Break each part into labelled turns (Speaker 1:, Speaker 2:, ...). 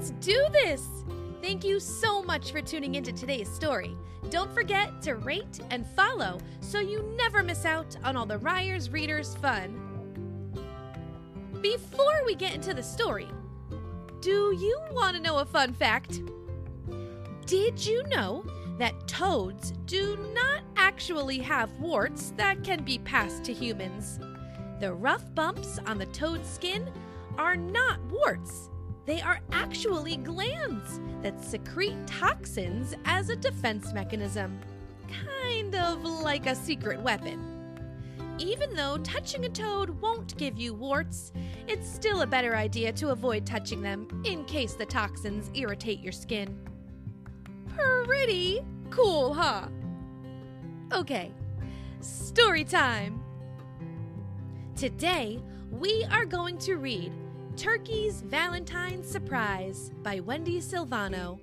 Speaker 1: Let's do this! Thank you so much for tuning into today's story. Don't forget to rate and follow so you never miss out on all the Ryers Readers fun. Before we get into the story, do you want to know a fun fact? Did you know that toads do not actually have warts that can be passed to humans? The rough bumps on the toad's skin are not warts. They are actually glands that secrete toxins as a defense mechanism, kind of like a secret weapon. Even though touching a toad won't give you warts, it's still a better idea to avoid touching them in case the toxins irritate your skin. Pretty cool, huh? Okay, story time. Today, we are going to read Turkey's Valentine's Surprise by Wendi Silvano.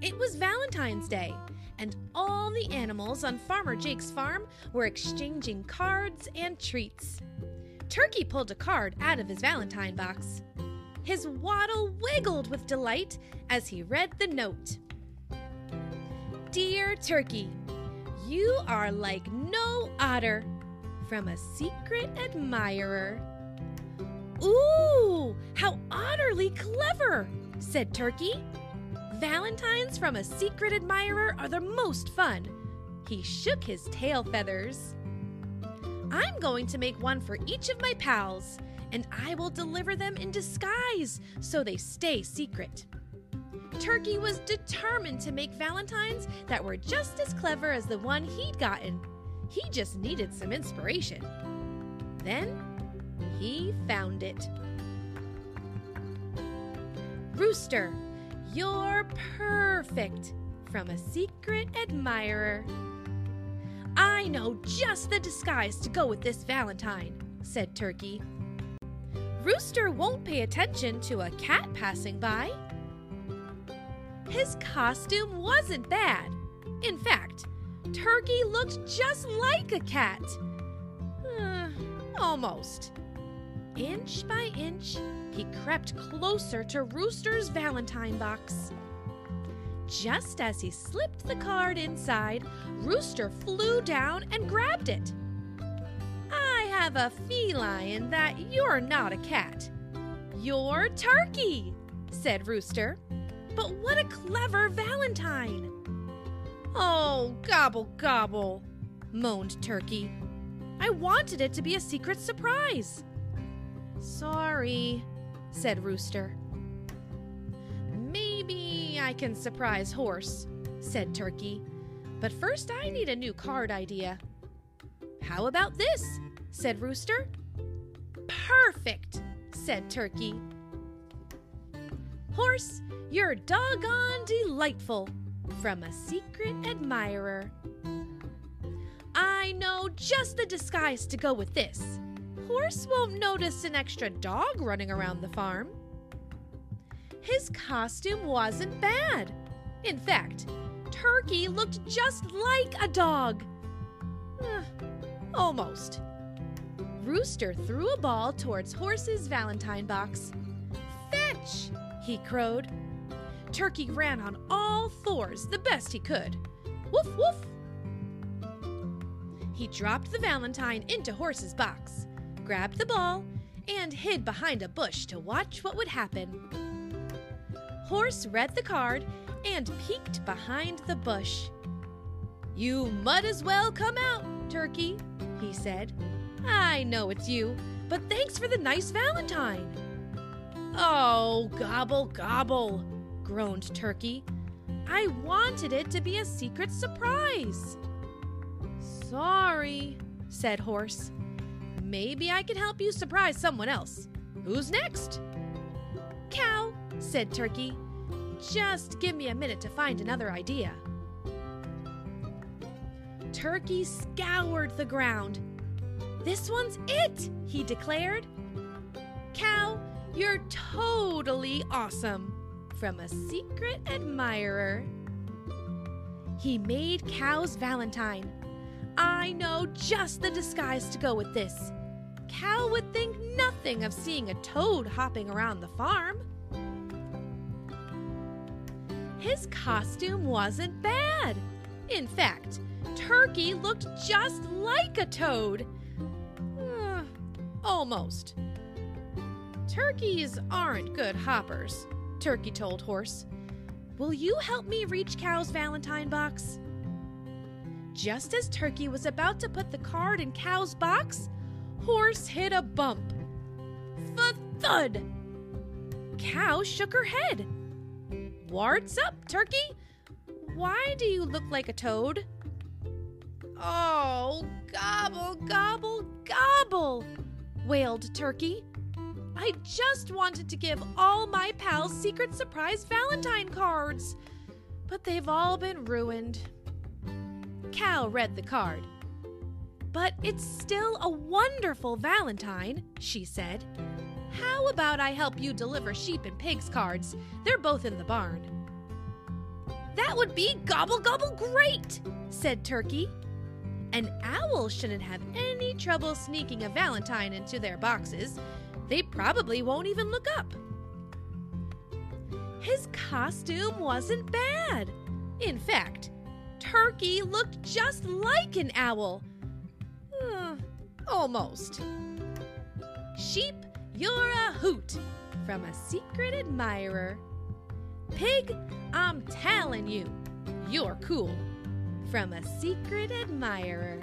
Speaker 1: It was Valentine's Day, and all the animals on Farmer Jake's farm were exchanging cards and treats. Turkey pulled a card out of his Valentine box. His waddle wiggled with delight as he read the note. Dear Turkey, you are like no otter from a secret admirer. Ooh, how utterly clever, said Turkey. Valentines from a secret admirer are the most fun. He shook his tail feathers. I'm going to make one for each of my pals, and I will deliver them in disguise so they stay secret. Turkey was determined to make Valentines that were just as clever as the one he'd gotten. He just needed some inspiration. Then he found it. Rooster, you're perfect from a secret admirer. I know just the disguise to go with this Valentine, said Turkey. Rooster won't pay attention to a cat passing by. His costume wasn't bad. In fact, Turkey looked just like a cat. Uh, almost. Inch by inch, he crept closer to Rooster's Valentine box. Just as he slipped the card inside, Rooster flew down and grabbed it. I have a feline that you're not a cat. You're Turkey, said Rooster. But what a clever Valentine! Oh, gobble, gobble, moaned Turkey. I wanted it to be a secret surprise. Sorry, said Rooster. Maybe I can surprise Horse, said Turkey. But first, I need a new card idea. How about this? said Rooster. Perfect, said Turkey. Horse, you're doggone delightful from a secret admirer. I know just the disguise to go with this. Horse won't notice an extra dog running around the farm. His costume wasn't bad. In fact, Turkey looked just like a dog. Almost. Rooster threw a ball towards Horse's Valentine box. Fetch! He crowed. Turkey ran on all fours the best he could. Woof woof! He dropped the Valentine into Horse's box, grabbed the ball, and hid behind a bush to watch what would happen. Horse read the card and peeked behind the bush. You might as well come out, Turkey, he said. I know it's you, but thanks for the nice Valentine. Oh, gobble, gobble, groaned Turkey. I wanted it to be a secret surprise. Sorry, said Horse. Maybe I can help you surprise someone else. Who's next? Cow, said Turkey. Just give me a minute to find another idea. Turkey scoured the ground. This one's it, he declared. You're totally awesome. From a secret admirer. He made Cow's Valentine. I know just the disguise to go with this. Cow would think nothing of seeing a toad hopping around the farm. His costume wasn't bad. In fact, Turkey looked just like a toad. Uh, almost. Turkeys aren't good hoppers, Turkey told Horse. Will you help me reach Cow's Valentine box? Just as Turkey was about to put the card in Cow's box, Horse hit a bump. Thud! Cow shook her head. What's up, Turkey? Why do you look like a toad? Oh, gobble, gobble, gobble, wailed Turkey. I just wanted to give all my pals secret surprise Valentine cards, but they've all been ruined. Cow read the card. But it's still a wonderful Valentine, she said. How about I help you deliver sheep and pigs cards? They're both in the barn. That would be gobble gobble great, said Turkey. An owl shouldn't have any trouble sneaking a Valentine into their boxes. They probably won't even look up. His costume wasn't bad. In fact, Turkey looked just like an owl. Uh, almost. Sheep, you're a hoot from a secret admirer. Pig, I'm telling you, you're cool from a secret admirer.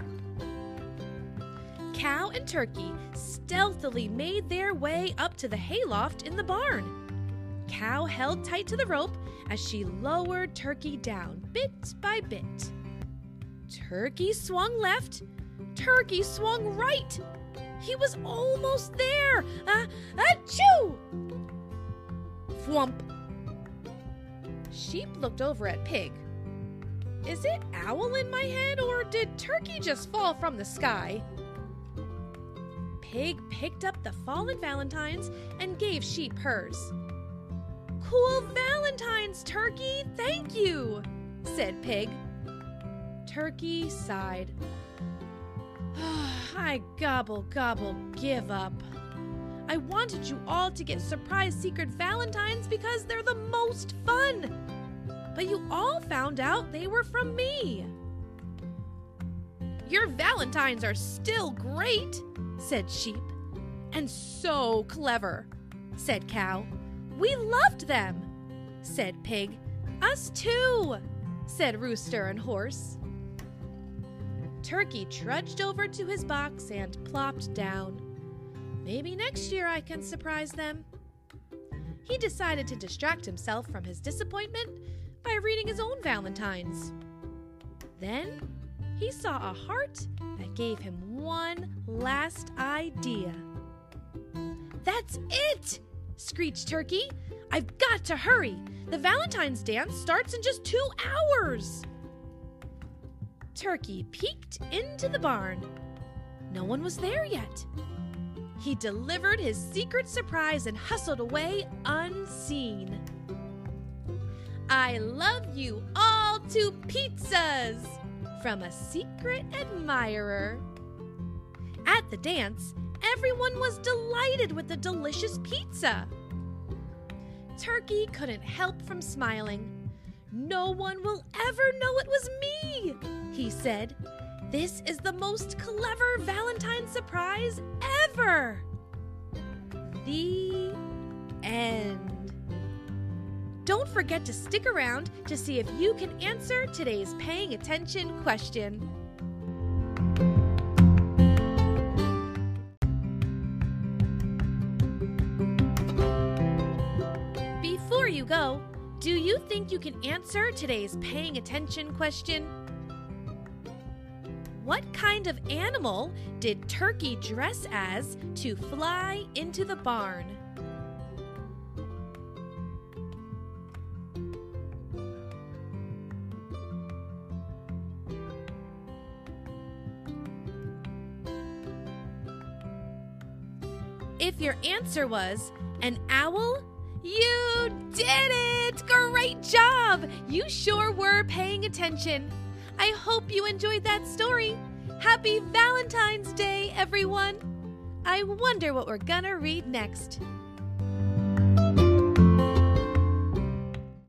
Speaker 1: Cow and Turkey stealthily made their way up to the hayloft in the barn. Cow held tight to the rope as she lowered Turkey down bit by bit. Turkey swung left, Turkey swung right. He was almost there. Ah, achoo! Thwump. Sheep looked over at Pig. Is it owl in my head, or did Turkey just fall from the sky? Pig picked up the fallen valentines and gave Sheep hers. Cool valentines, Turkey, thank you, said Pig. Turkey sighed. Ah, I gobble, gobble, give up. I wanted you all to get surprise secret valentines because they're the most fun. But you all found out they were from me. Your valentines are still great, said Sheep. And so clever, said Cow. We loved them, said Pig. Us too, said Rooster and Horse. Turkey trudged over to his box and plopped down. Maybe next year I can surprise them. He decided to distract himself from his disappointment by reading his own Valentines. Then he saw a heart that gave him one last idea. That's it! screeched Turkey. I've got to hurry. The Valentine's dance starts in just two hours. Turkey peeked into the barn. No one was there yet. He delivered his secret surprise and hustled away unseen. I love you all to pizzas from a secret admirer. At the dance, everyone was delighted with the delicious pizza. Turkey couldn't help from smiling. No one will ever know it was me, he said. This is the most clever Valentine surprise ever. The end. Don't forget to stick around to see if you can answer today's paying attention question. Before you go, do you think you can answer today's paying attention question? What kind of animal did Turkey dress as to fly into the barn? If your answer was an owl, you did it! Great job! You sure were paying attention. I hope you enjoyed that story. Happy Valentine's Day, everyone! I wonder what we're gonna read next.